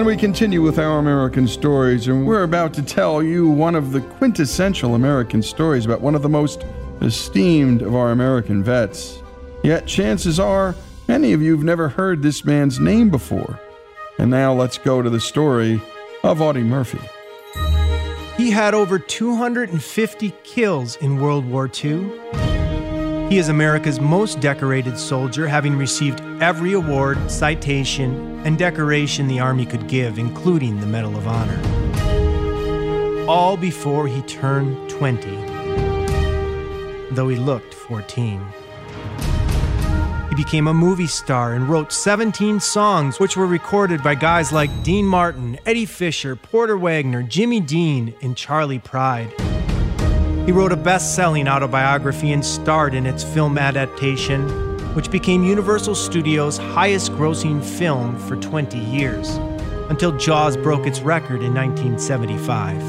And we continue with our American stories, and we're about to tell you one of the quintessential American stories about one of the most esteemed of our American vets. Yet, chances are, many of you have never heard this man's name before. And now let's go to the story of Audie Murphy. He had over 250 kills in World War II. He is America's most decorated soldier, having received every award, citation, and decoration the Army could give, including the Medal of Honor. All before he turned 20, though he looked 14. He became a movie star and wrote 17 songs, which were recorded by guys like Dean Martin, Eddie Fisher, Porter Wagoner, Jimmy Dean, and Charley Pride. He wrote a best selling autobiography and starred in its film adaptation, which became Universal Studios' highest grossing film for 20 years, until Jaws broke its record in 1975.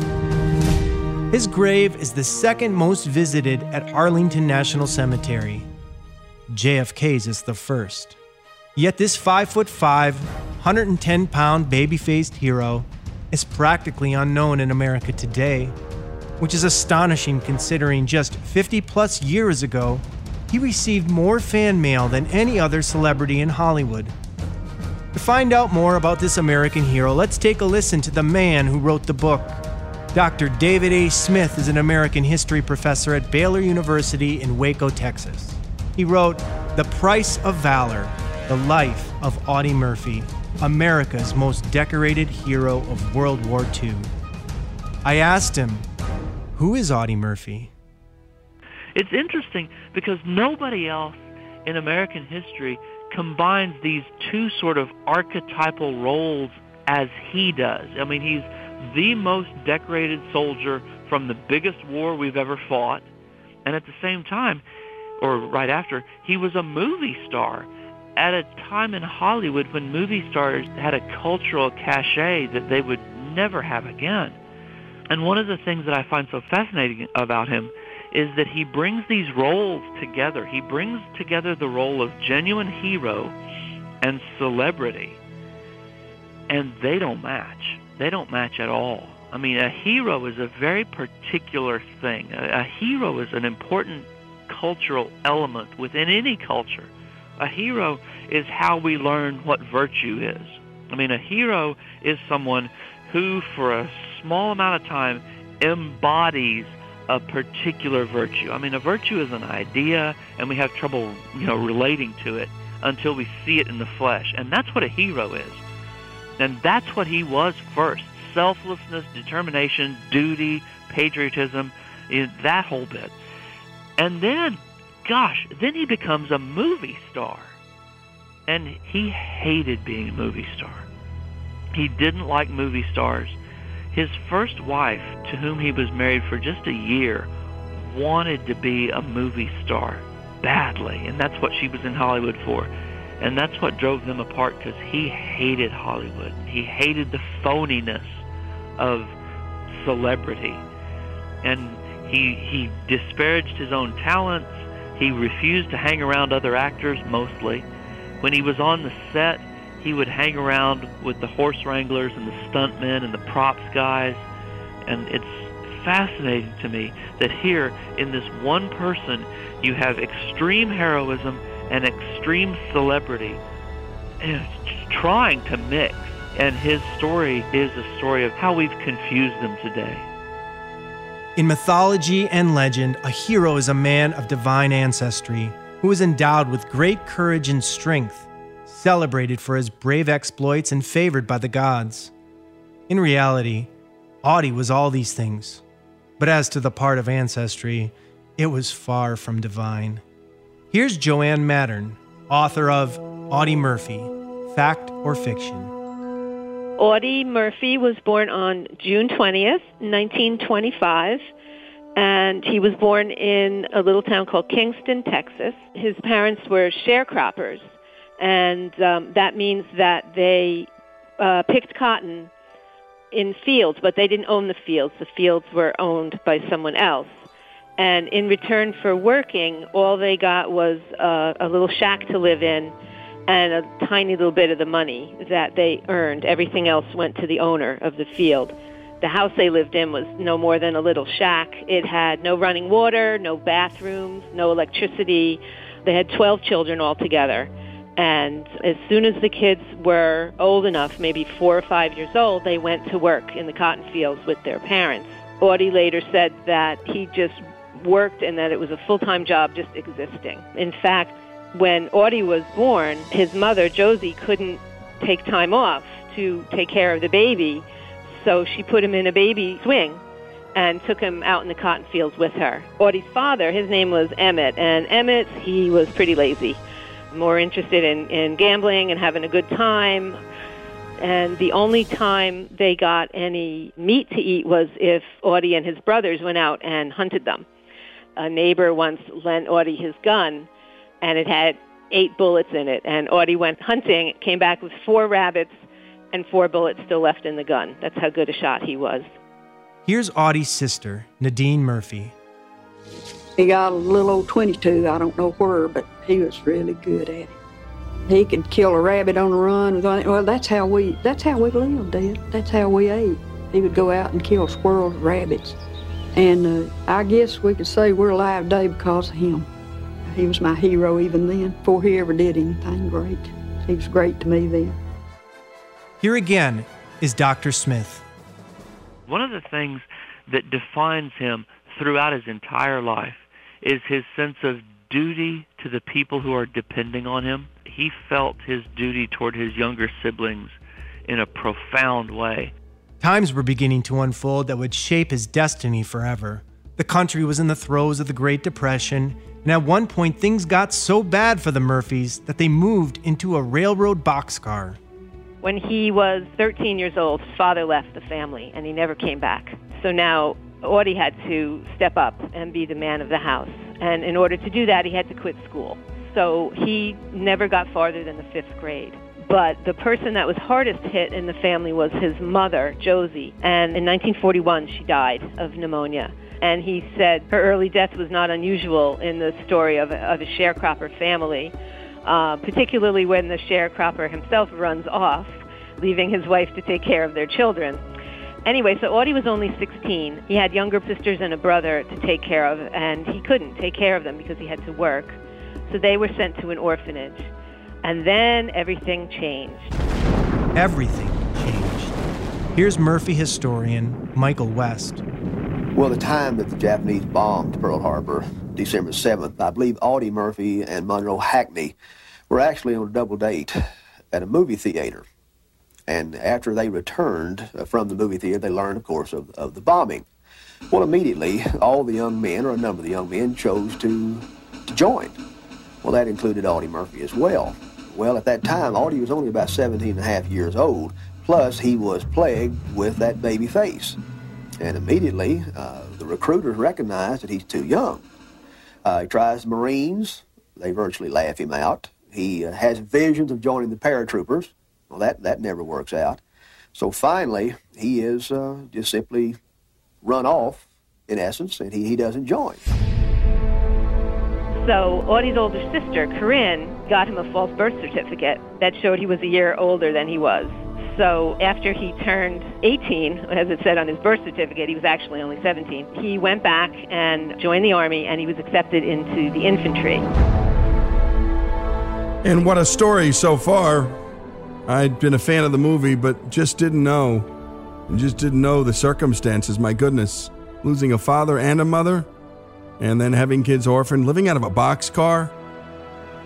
His grave is the second most visited at Arlington National Cemetery. JFK's is the first. Yet this 5 foot 5, 110 pound baby faced hero is practically unknown in America today which is astonishing considering just 50 plus years ago, he received more fan mail than any other celebrity in Hollywood. To find out more about this American hero, let's take a listen to the man who wrote the book. Dr. David A. Smith is an American history professor at Baylor University in Waco, Texas. He wrote The Price of Valor The Life of Audie Murphy, America's most decorated hero of World War II. I asked him who is Audie Murphy? It's interesting because nobody else in American history combines these two sort of archetypal roles as he does. I mean, he's the most decorated soldier from the biggest war we've ever fought, and at the same time, or right after, he was a movie star at a time in Hollywood when movie stars had a cultural cachet that they would never have again. And one of the things that I find so fascinating about him is that he brings these roles together. He brings together the role of genuine hero and celebrity, and they don't match. They don't match at all. I mean, a hero is a very particular thing. A, a hero is an important cultural element within any culture. A hero is how we learn what virtue is. I mean, a hero is someone who, for a small amount of time, embodies a particular virtue. I mean, a virtue is an idea, and we have trouble, you know, relating to it until we see it in the flesh. And that's what a hero is. And that's what he was first. Selflessness, determination, duty, patriotism, that whole bit. And then, gosh, then he becomes a movie star. And he hated being a movie star. He didn't like movie stars. His first wife, to whom he was married for just a year, wanted to be a movie star badly, and that's what she was in Hollywood for. And that's what drove them apart because he hated Hollywood. He hated the phoniness of celebrity. And he, he disparaged his own talents. He refused to hang around other actors mostly. When he was on the set, he would hang around with the horse wranglers and the stuntmen and the props guys. And it's fascinating to me that here in this one person you have extreme heroism and extreme celebrity and trying to mix. And his story is a story of how we've confused them today. In mythology and legend, a hero is a man of divine ancestry who is endowed with great courage and strength celebrated for his brave exploits and favored by the gods. In reality, Audie was all these things, but as to the part of ancestry, it was far from divine. Here's Joanne Mattern, author of Audie Murphy Fact or Fiction. Audie Murphy was born on June 20th, 1925 and he was born in a little town called Kingston, Texas. His parents were sharecroppers, and um, that means that they uh, picked cotton in fields, but they didn't own the fields. The fields were owned by someone else. And in return for working, all they got was uh, a little shack to live in and a tiny little bit of the money that they earned. Everything else went to the owner of the field. The house they lived in was no more than a little shack. It had no running water, no bathrooms, no electricity. They had 12 children altogether. And as soon as the kids were old enough, maybe four or five years old, they went to work in the cotton fields with their parents. Audie later said that he just worked and that it was a full-time job just existing. In fact, when Audie was born, his mother, Josie, couldn't take time off to take care of the baby, so she put him in a baby swing and took him out in the cotton fields with her. Audie's father, his name was Emmett, and Emmett, he was pretty lazy more interested in, in gambling and having a good time. And the only time they got any meat to eat was if Audie and his brothers went out and hunted them. A neighbor once lent Audie his gun, and it had eight bullets in it. And Audie went hunting, came back with four rabbits and four bullets still left in the gun. That's how good a shot he was. Here's Audie's sister, Nadine Murphy. He got a little old 22, I don't know where, but he was really good at it. He could kill a rabbit on the run. Well, that's how we that's how we lived, Dad. That's how we ate. He would go out and kill squirrels, rabbits, and uh, I guess we could say we're alive today because of him. He was my hero even then, before he ever did anything great. He was great to me then. Here again is Dr. Smith. One of the things that defines him throughout his entire life is his sense of duty to the people who are depending on him. He felt his duty toward his younger siblings in a profound way. Times were beginning to unfold that would shape his destiny forever. The country was in the throes of the Great Depression, and at one point things got so bad for the Murphys that they moved into a railroad boxcar. When he was 13 years old, his father left the family and he never came back. So now Audie had to step up and be the man of the house. And in order to do that, he had to quit school. So he never got farther than the fifth grade. But the person that was hardest hit in the family was his mother, Josie. And in 1941, she died of pneumonia. And he said her early death was not unusual in the story of, of a sharecropper family, uh, particularly when the sharecropper himself runs off, leaving his wife to take care of their children. Anyway, so Audie was only 16. He had younger sisters and a brother to take care of, and he couldn't take care of them because he had to work. So they were sent to an orphanage. And then everything changed. Everything changed. Here's Murphy historian Michael West. Well, the time that the Japanese bombed Pearl Harbor, December 7th, I believe Audie Murphy and Monroe Hackney were actually on a double date at a movie theater. And after they returned uh, from the movie theater, they learned, of course, of, of the bombing. Well, immediately, all the young men, or a number of the young men, chose to, to join. Well, that included Audie Murphy as well. Well, at that time, Audie was only about 17 and a half years old, plus he was plagued with that baby face. And immediately, uh, the recruiters recognize that he's too young. Uh, he tries the Marines. They virtually laugh him out. He uh, has visions of joining the paratroopers. Well, that, that never works out. So finally, he is uh, just simply run off, in essence, and he, he doesn't join. So Audie's older sister, Corinne, got him a false birth certificate that showed he was a year older than he was. So after he turned 18, as it said on his birth certificate, he was actually only 17. He went back and joined the army, and he was accepted into the infantry. And what a story so far. I'd been a fan of the movie, but just didn't know. Just didn't know the circumstances. My goodness. Losing a father and a mother, and then having kids orphaned, living out of a boxcar.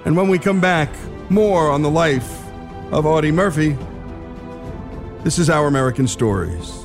And when we come back, more on the life of Audie Murphy. This is Our American Stories.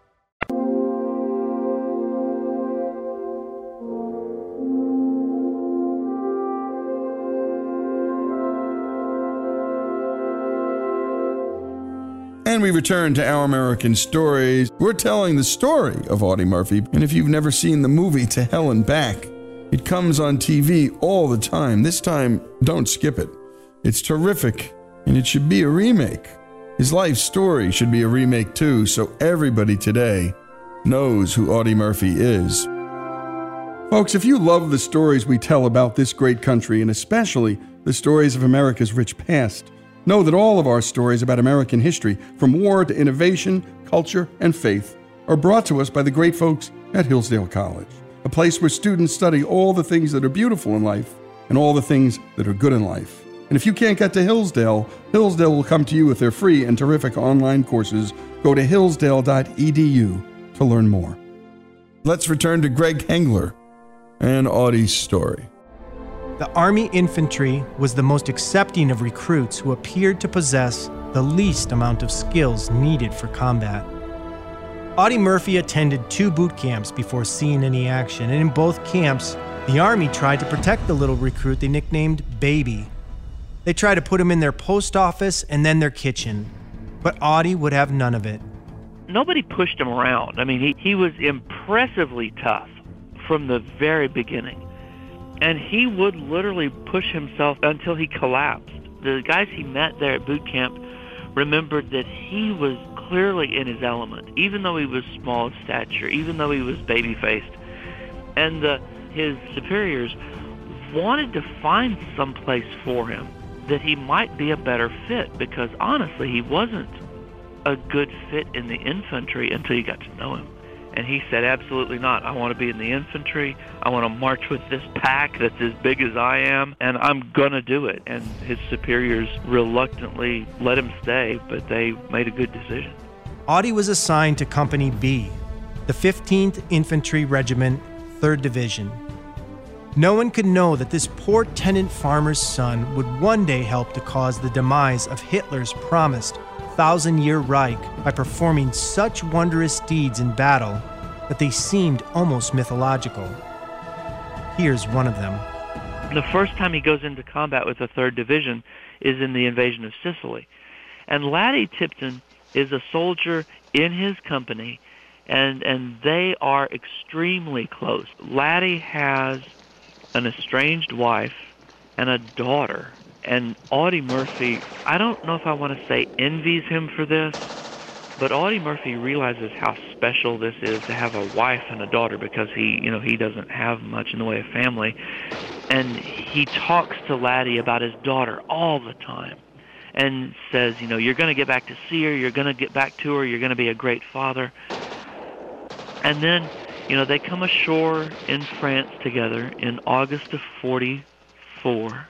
And we return to Our American Stories. We're telling the story of Audie Murphy, and if you've never seen the movie To Hell and Back, it comes on TV all the time. This time, don't skip it. It's terrific, and it should be a remake. His life story should be a remake too, so everybody today knows who Audie Murphy is. Folks, if you love the stories we tell about this great country, and especially the stories of America's rich past, Know that all of our stories about American history, from war to innovation, culture, and faith, are brought to us by the great folks at Hillsdale College, a place where students study all the things that are beautiful in life and all the things that are good in life. And if you can't get to Hillsdale, Hillsdale will come to you with their free and terrific online courses. Go to hillsdale.edu to learn more. Let's return to Greg Hengler and Audie's story. The Army infantry was the most accepting of recruits who appeared to possess the least amount of skills needed for combat. Audie Murphy attended two boot camps before seeing any action, and in both camps, the Army tried to protect the little recruit they nicknamed Baby. They tried to put him in their post office and then their kitchen, but Audie would have none of it. Nobody pushed him around. I mean, he, he was impressively tough from the very beginning and he would literally push himself until he collapsed. The guys he met there at boot camp remembered that he was clearly in his element, even though he was small of stature, even though he was baby-faced. And the, his superiors wanted to find some place for him that he might be a better fit because honestly, he wasn't a good fit in the infantry until you got to know him. And he said, absolutely not. I want to be in the infantry. I want to march with this pack that's as big as I am, and I'm going to do it. And his superiors reluctantly let him stay, but they made a good decision. Audie was assigned to Company B, the 15th Infantry Regiment, 3rd Division. No one could know that this poor tenant farmer's son would one day help to cause the demise of Hitler's promised thousand year Reich by performing such wondrous deeds in battle that they seemed almost mythological. Here's one of them. The first time he goes into combat with the 3rd Division is in the invasion of Sicily. And Lattie Tipton is a soldier in his company, and, and they are extremely close. Laddie has an estranged wife and a daughter and Audie Murphy, I don't know if I want to say envies him for this, but Audie Murphy realizes how special this is to have a wife and a daughter because he, you know, he doesn't have much in the way of family. And he talks to Lattie about his daughter all the time and says, you know, you're going to get back to see her, you're going to get back to her, you're going to be a great father. And then, you know, they come ashore in France together in August of 44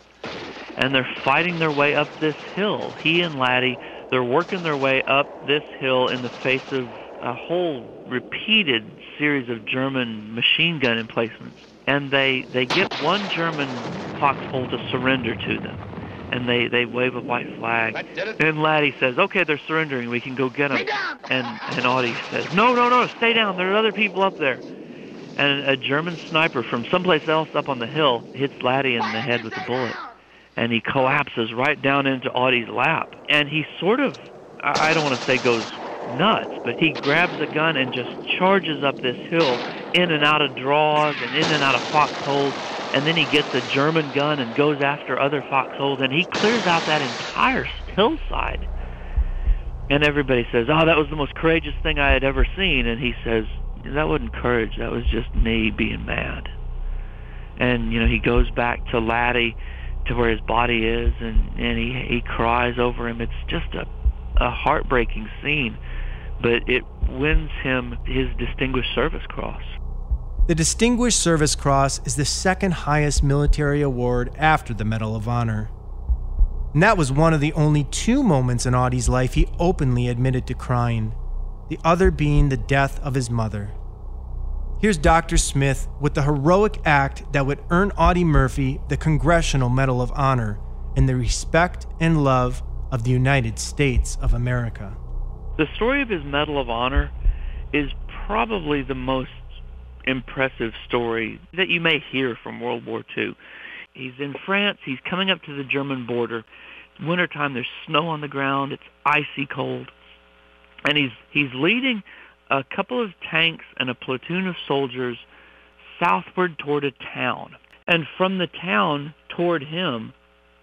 and they're fighting their way up this hill. He and Lattie, they're working their way up this hill in the face of a whole repeated series of German machine gun emplacements. And they, they get one German foxhole to surrender to them. And they, they wave a white flag. And Lattie says, okay, they're surrendering. We can go get them. And, and Audie says, no, no, no, stay down. There are other people up there. And a German sniper from someplace else up on the hill hits Lattie in the head with a bullet and he collapses right down into Audie's lap. And he sort of, I don't want to say goes nuts, but he grabs a gun and just charges up this hill in and out of draws and in and out of foxholes. And then he gets a German gun and goes after other foxholes, and he clears out that entire hillside. And everybody says, oh, that was the most courageous thing I had ever seen. And he says, that wasn't courage. That was just me being mad. and you know he goes back to Lattie to where his body is and and he he cries over him it's just a a heartbreaking scene but it wins him his distinguished service cross The Distinguished Service Cross is the second highest military award after the Medal of Honor. And that was one of the only two moments in Audie's life he openly admitted to crying, the other being the death of his mother. Here's Dr. Smith with the heroic act that would earn Audie Murphy the Congressional Medal of Honor and the respect and love of the United States of America. The story of his Medal of Honor is probably the most impressive story that you may hear from World War II. He's in France. He's coming up to the German border. It's wintertime. There's snow on the ground. It's icy cold. And he's he's leading a couple of tanks and a platoon of soldiers southward toward a town. And from the town toward him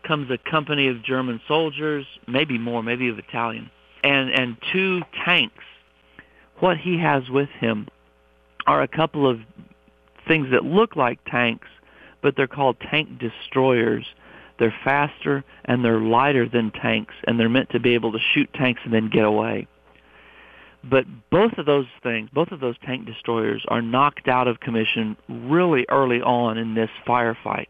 comes a company of German soldiers, maybe more, maybe of Italian, and and two tanks. What he has with him are a couple of things that look like tanks, but they're called tank destroyers. They're faster and they're lighter than tanks, and they're meant to be able to shoot tanks and then get away. But both of those things, both of those tank destroyers are knocked out of commission really early on in this firefight.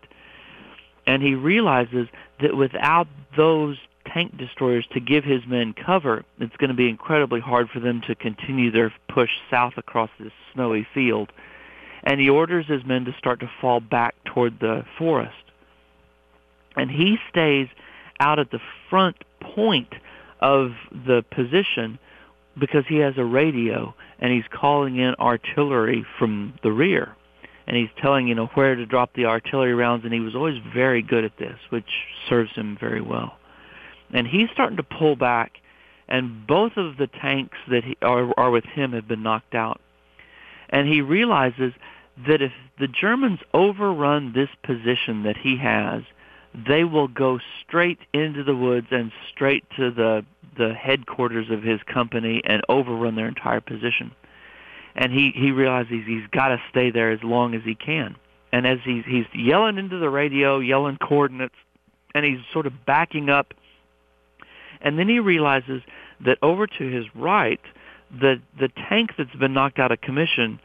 And he realizes that without those tank destroyers to give his men cover, it's going to be incredibly hard for them to continue their push south across this snowy field. And he orders his men to start to fall back toward the forest. And he stays out at the front point of the position because he has a radio and he's calling in artillery from the rear. And he's telling you know where to drop the artillery rounds. And he was always very good at this which serves him very well. And he's starting to pull back. And both of the tanks that he, are, are with him have been knocked out. And he realizes that if the Germans overrun this position that he has they will go straight into the woods and straight to the the headquarters of his company and overrun their entire position. And he he realizes he's got to stay there as long as he can. And as he's he's yelling into the radio, yelling coordinates, and he's sort of backing up. And then he realizes that over to his right, the the tank that's been knocked out of commission,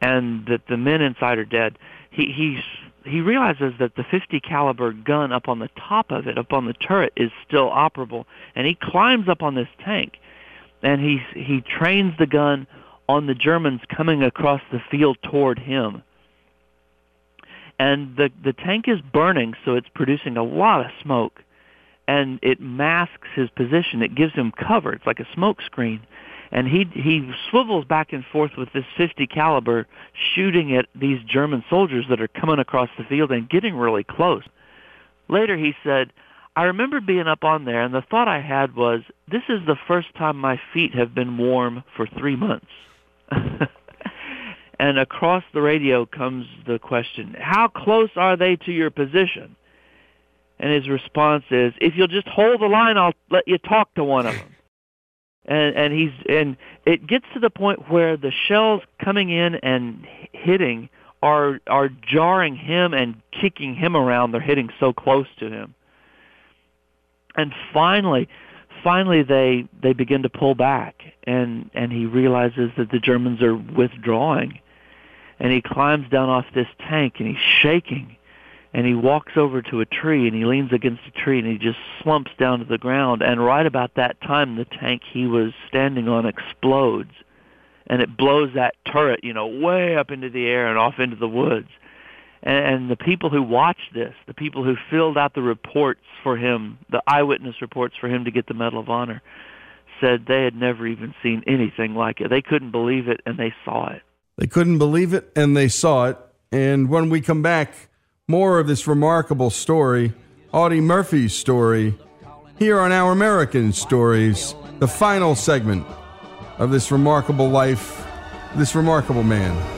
and that the men inside are dead. He he's he realizes that the 50 caliber gun up on the top of it, up on the turret, is still operable, and he climbs up on this tank, and he he trains the gun on the Germans coming across the field toward him. And the the tank is burning, so it's producing a lot of smoke, and it masks his position. It gives him cover. It's like a smoke screen and he he swivels back and forth with this 50 caliber shooting at these German soldiers that are coming across the field and getting really close. Later he said, I remember being up on there and the thought I had was, this is the first time my feet have been warm for 3 months. and across the radio comes the question, how close are they to your position? And his response is, if you'll just hold the line, I'll let you talk to one of them and and he's and it gets to the point where the shells coming in and hitting are are jarring him and kicking him around. They're hitting so close to him. And finally finally they they begin to pull back and and he realizes that the Germans are withdrawing. And he climbs down off this tank and he's shaking and he walks over to a tree and he leans against a tree and he just slumps down to the ground and right about that time the tank he was standing on explodes and it blows that turret you know way up into the air and off into the woods. And, and the people who watched this the people who filled out the reports for him the eyewitness reports for him to get the medal of honor said they had never even seen anything like it. They couldn't believe it and they saw it. They couldn't believe it and they saw it. And when we come back more of this remarkable story, Audie Murphy's story, here on Our American Stories, the final segment of this remarkable life, this remarkable man.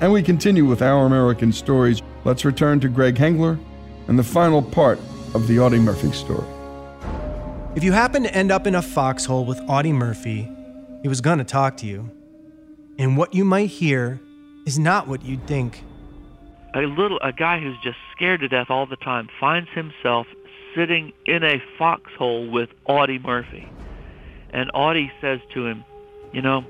And we continue with our American stories. Let's return to Greg Hengler and the final part of the Audie Murphy story. If you happen to end up in a foxhole with Audie Murphy, he was going to talk to you. And what you might hear is not what you'd think. A little a guy who's just scared to death all the time finds himself sitting in a foxhole with Audie Murphy. And Audie says to him, "You know,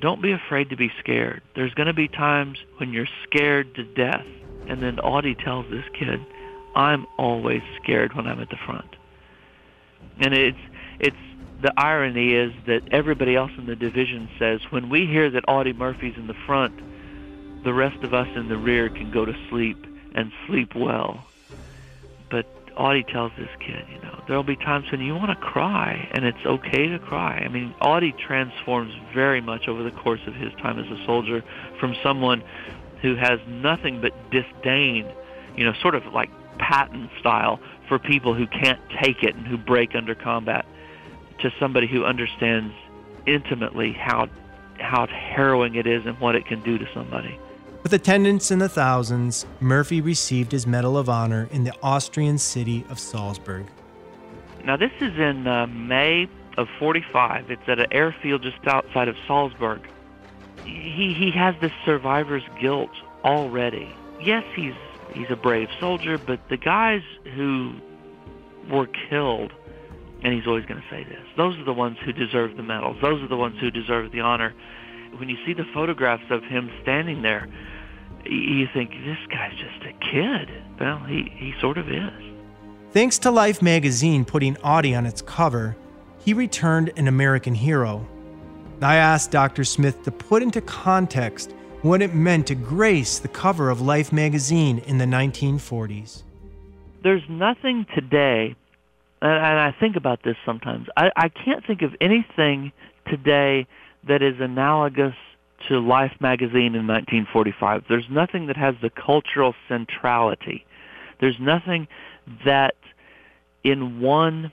don't be afraid to be scared. There's going to be times when you're scared to death. And then Audie tells this kid, I'm always scared when I'm at the front. And it's it's the irony is that everybody else in the division says when we hear that Audie Murphy's in the front, the rest of us in the rear can go to sleep and sleep well. But Audie tells this kid, you know, there'll be times when you want to cry, and it's okay to cry. I mean, Audie transforms very much over the course of his time as a soldier from someone who has nothing but disdain, you know, sort of like Patton style for people who can't take it and who break under combat, to somebody who understands intimately how how harrowing it is and what it can do to somebody. With attendance in the thousands, Murphy received his Medal of Honor in the Austrian city of Salzburg. Now, this is in uh, May of 45. It's at an airfield just outside of Salzburg. He, he has this survivor's guilt already. Yes, he's, he's a brave soldier, but the guys who were killed, and he's always going to say this, those are the ones who deserve the medals. Those are the ones who deserve the honor. When you see the photographs of him standing there, you think this guy's just a kid. Well, he, he sort of is. Thanks to Life magazine putting Audie on its cover, he returned an American hero. I asked Dr. Smith to put into context what it meant to grace the cover of Life magazine in the 1940s. There's nothing today, and, I think about this sometimes, I, I can't think of anything today that is analogous to Life magazine in 1945. There's nothing that has the cultural centrality. There's nothing that in one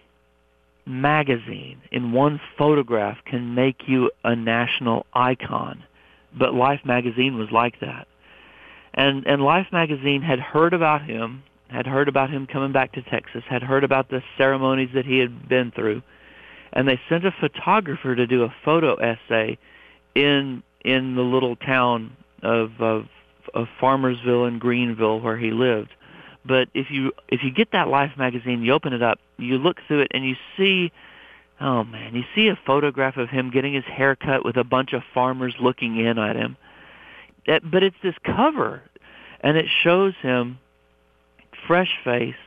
magazine, in one photograph, can make you a national icon. But Life magazine was like that. And and Life magazine had heard about him, had heard about him coming back to Texas, had heard about the ceremonies that he had been through, and they sent a photographer to do a photo essay in in the little town of of, of Farmersville and Greenville where he lived. But if you if you get that Life magazine, you open it up, you look through it, and you see, oh man, you see a photograph of him getting his hair cut with a bunch of farmers looking in at him. But it's this cover, and it shows him fresh faced,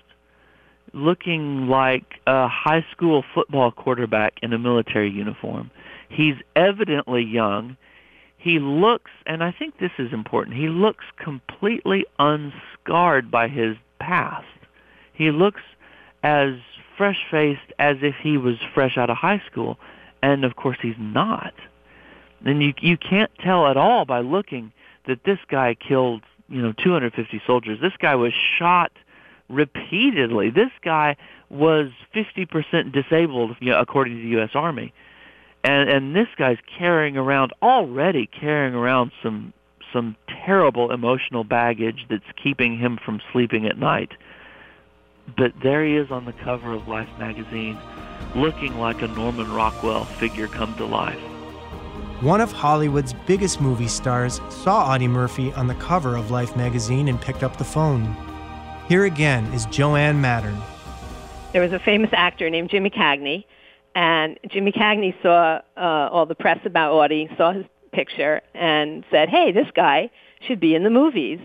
looking like a high school football quarterback in a military uniform. He's evidently young he looks, and I think this is important, he looks completely unscarred by his past. He looks as fresh-faced as if he was fresh out of high school, and of course he's not. And you you can't tell at all by looking that this guy killed, you know, 250 soldiers. This guy was shot repeatedly. This guy was 50% disabled, you know, according to the U.S. Army and and this guy's carrying around already carrying around some some terrible emotional baggage that's keeping him from sleeping at night. But there he is on the cover of Life magazine, looking like a Norman Rockwell figure come to life. One of Hollywood's biggest movie stars saw Audie Murphy on the cover of Life magazine and picked up the phone. Here again is Joanne Mattern. There was a famous actor named Jimmy Cagney and Jimmy Cagney saw uh, all the press about Audie, saw his picture, and said, "Hey, this guy should be in the movies."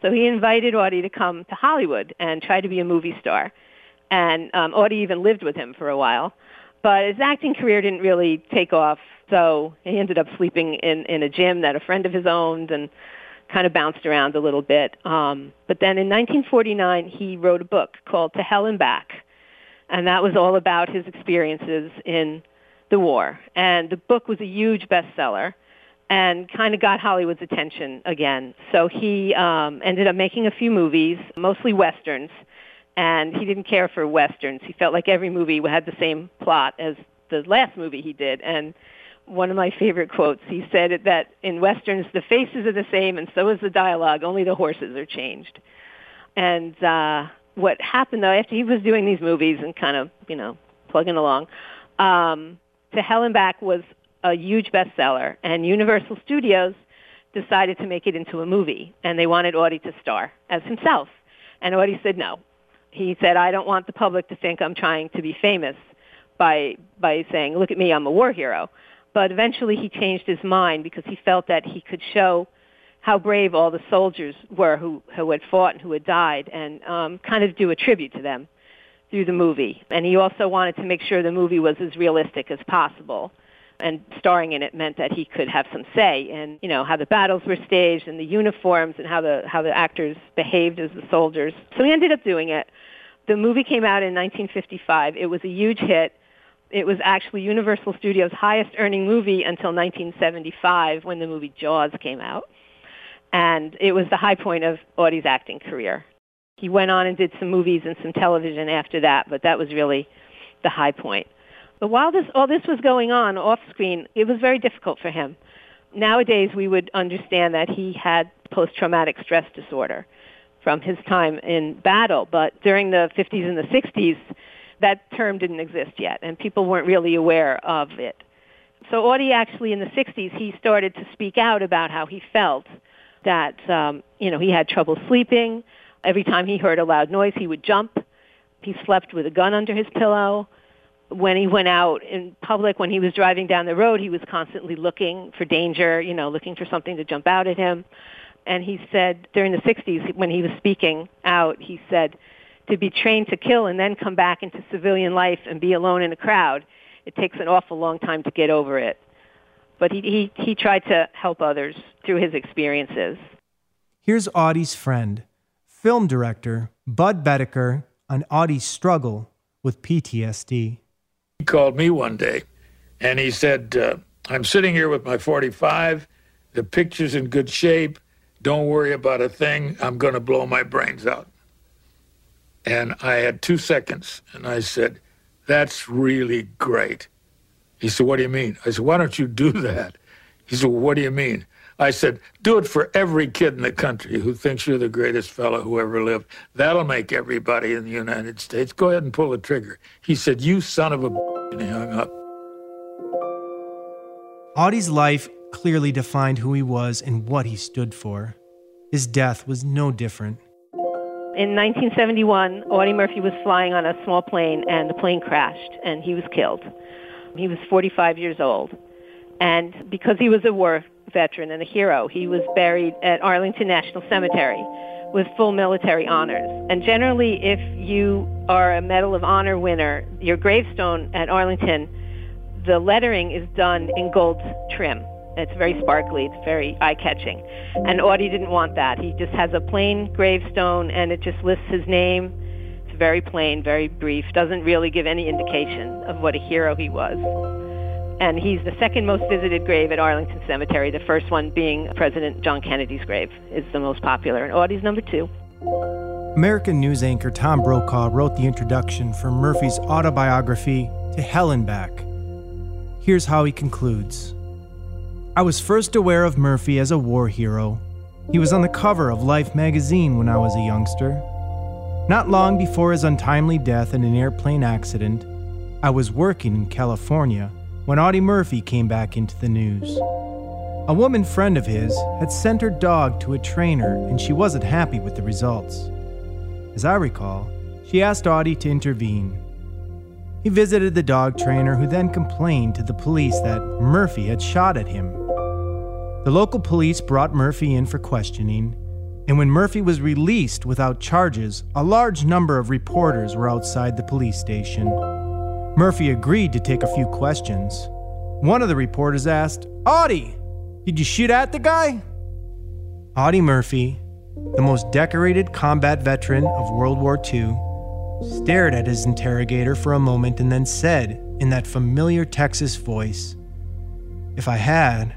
So he invited Audie to come to Hollywood and try to be a movie star. And um, Audie even lived with him for a while, but his acting career didn't really take off. So he ended up sleeping in in a gym that a friend of his owned, and kind of bounced around a little bit. Um, but then in 1949, he wrote a book called To Hell and Back and that was all about his experiences in the war. And the book was a huge bestseller and kind of got Hollywood's attention again. So he um, ended up making a few movies, mostly westerns, and he didn't care for westerns. He felt like every movie had the same plot as the last movie he did. And one of my favorite quotes, he said that in westerns the faces are the same and so is the dialogue, only the horses are changed. And uh, what happened though after he was doing these movies and kind of you know plugging along, um, To Hell and Back was a huge bestseller, and Universal Studios decided to make it into a movie, and they wanted Audie to star as himself, and Audie said no. He said, "I don't want the public to think I'm trying to be famous by by saying, look at me, I'm a war hero." But eventually he changed his mind because he felt that he could show how brave all the soldiers were who, who had fought and who had died and um, kind of do a tribute to them through the movie. And he also wanted to make sure the movie was as realistic as possible. And starring in it meant that he could have some say in, you know, how the battles were staged and the uniforms and how the how the actors behaved as the soldiers. So he ended up doing it. The movie came out in 1955. It was a huge hit. It was actually Universal Studios' highest earning movie until 1975 when the movie Jaws came out and it was the high point of Audie's acting career. He went on and did some movies and some television after that, but that was really the high point. But while this all this was going on off screen, it was very difficult for him. Nowadays, we would understand that he had post-traumatic stress disorder from his time in battle, but during the 50s and the 60s, that term didn't exist yet, and people weren't really aware of it. So Audie actually in the 60s, he started to speak out about how he felt that um, you know he had trouble sleeping. Every time he heard a loud noise, he would jump. He slept with a gun under his pillow. When he went out in public, when he was driving down the road, he was constantly looking for danger, you know, looking for something to jump out at him. and he said during the 60s when he was speaking out, he said to be trained to kill and then come back into civilian life and be alone in a crowd, it takes an awful long time to get over it. But he, he, he tried to help others through his experiences. Here's Audie's friend, film director Bud Boetticher, on Audie's struggle with PTSD. He called me one day and he said, uh, I'm sitting here with my 45. The picture's in good shape. Don't worry about a thing. I'm going to blow my brains out. And I had two seconds and I said, That's really great. He said, What do you mean? I said, Why don't you do that? He said, well, What do you mean? I said, Do it for every kid in the country who thinks you're the greatest fellow who ever lived. That'll make everybody in the United States. Go ahead and pull the trigger. He said, You son of a. And he hung up. Audie's life clearly defined who he was and what he stood for. His death was no different. In 1971, Audie Murphy was flying on a small plane and the plane crashed and he was killed. He was 45 years old. And because he was a war veteran and a hero, he was buried at Arlington National Cemetery with full military honors. And generally, if you are a Medal of Honor winner, your gravestone at Arlington, the lettering is done in gold trim. It's very sparkly. It's very eye-catching. And Audie didn't want that. He just has a plain gravestone, and it just lists his name. It's very plain, very brief. Doesn't really give any indication of what a hero he was. And he's the second most visited grave at Arlington Cemetery. The first one being President John Kennedy's grave is the most popular, and Audie's number two. American news anchor Tom Brokaw wrote the introduction for Murphy's autobiography, To Hell and Back. Here's how he concludes. I was first aware of Murphy as a war hero. He was on the cover of Life magazine when I was a youngster. Not long before his untimely death in an airplane accident, I was working in California when Audie Murphy came back into the news. A woman friend of his had sent her dog to a trainer and she wasn't happy with the results. As I recall, she asked Audie to intervene. He visited the dog trainer, who then complained to the police that Murphy had shot at him. The local police brought Murphy in for questioning, and when Murphy was released without charges, a large number of reporters were outside the police station. Murphy agreed to take a few questions. One of the reporters asked, Audie, did you shoot at the guy? Audie Murphy, the most decorated combat veteran of World War II, stared at his interrogator for a moment and then said, in that familiar Texas voice, If I had,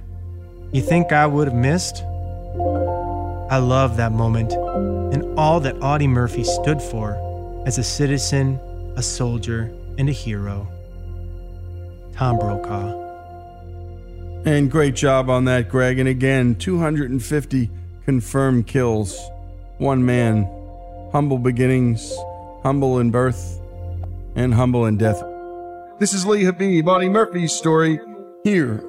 you think I would have missed? I love that moment and all that Audie Murphy stood for as a citizen, a soldier, and a hero. Tom Brokaw. And great job on that, Greg. And again, 250 confirmed kills. One man. Humble beginnings, humble in birth, and humble in death. This is Lee Habib, Audie Murphy's story, here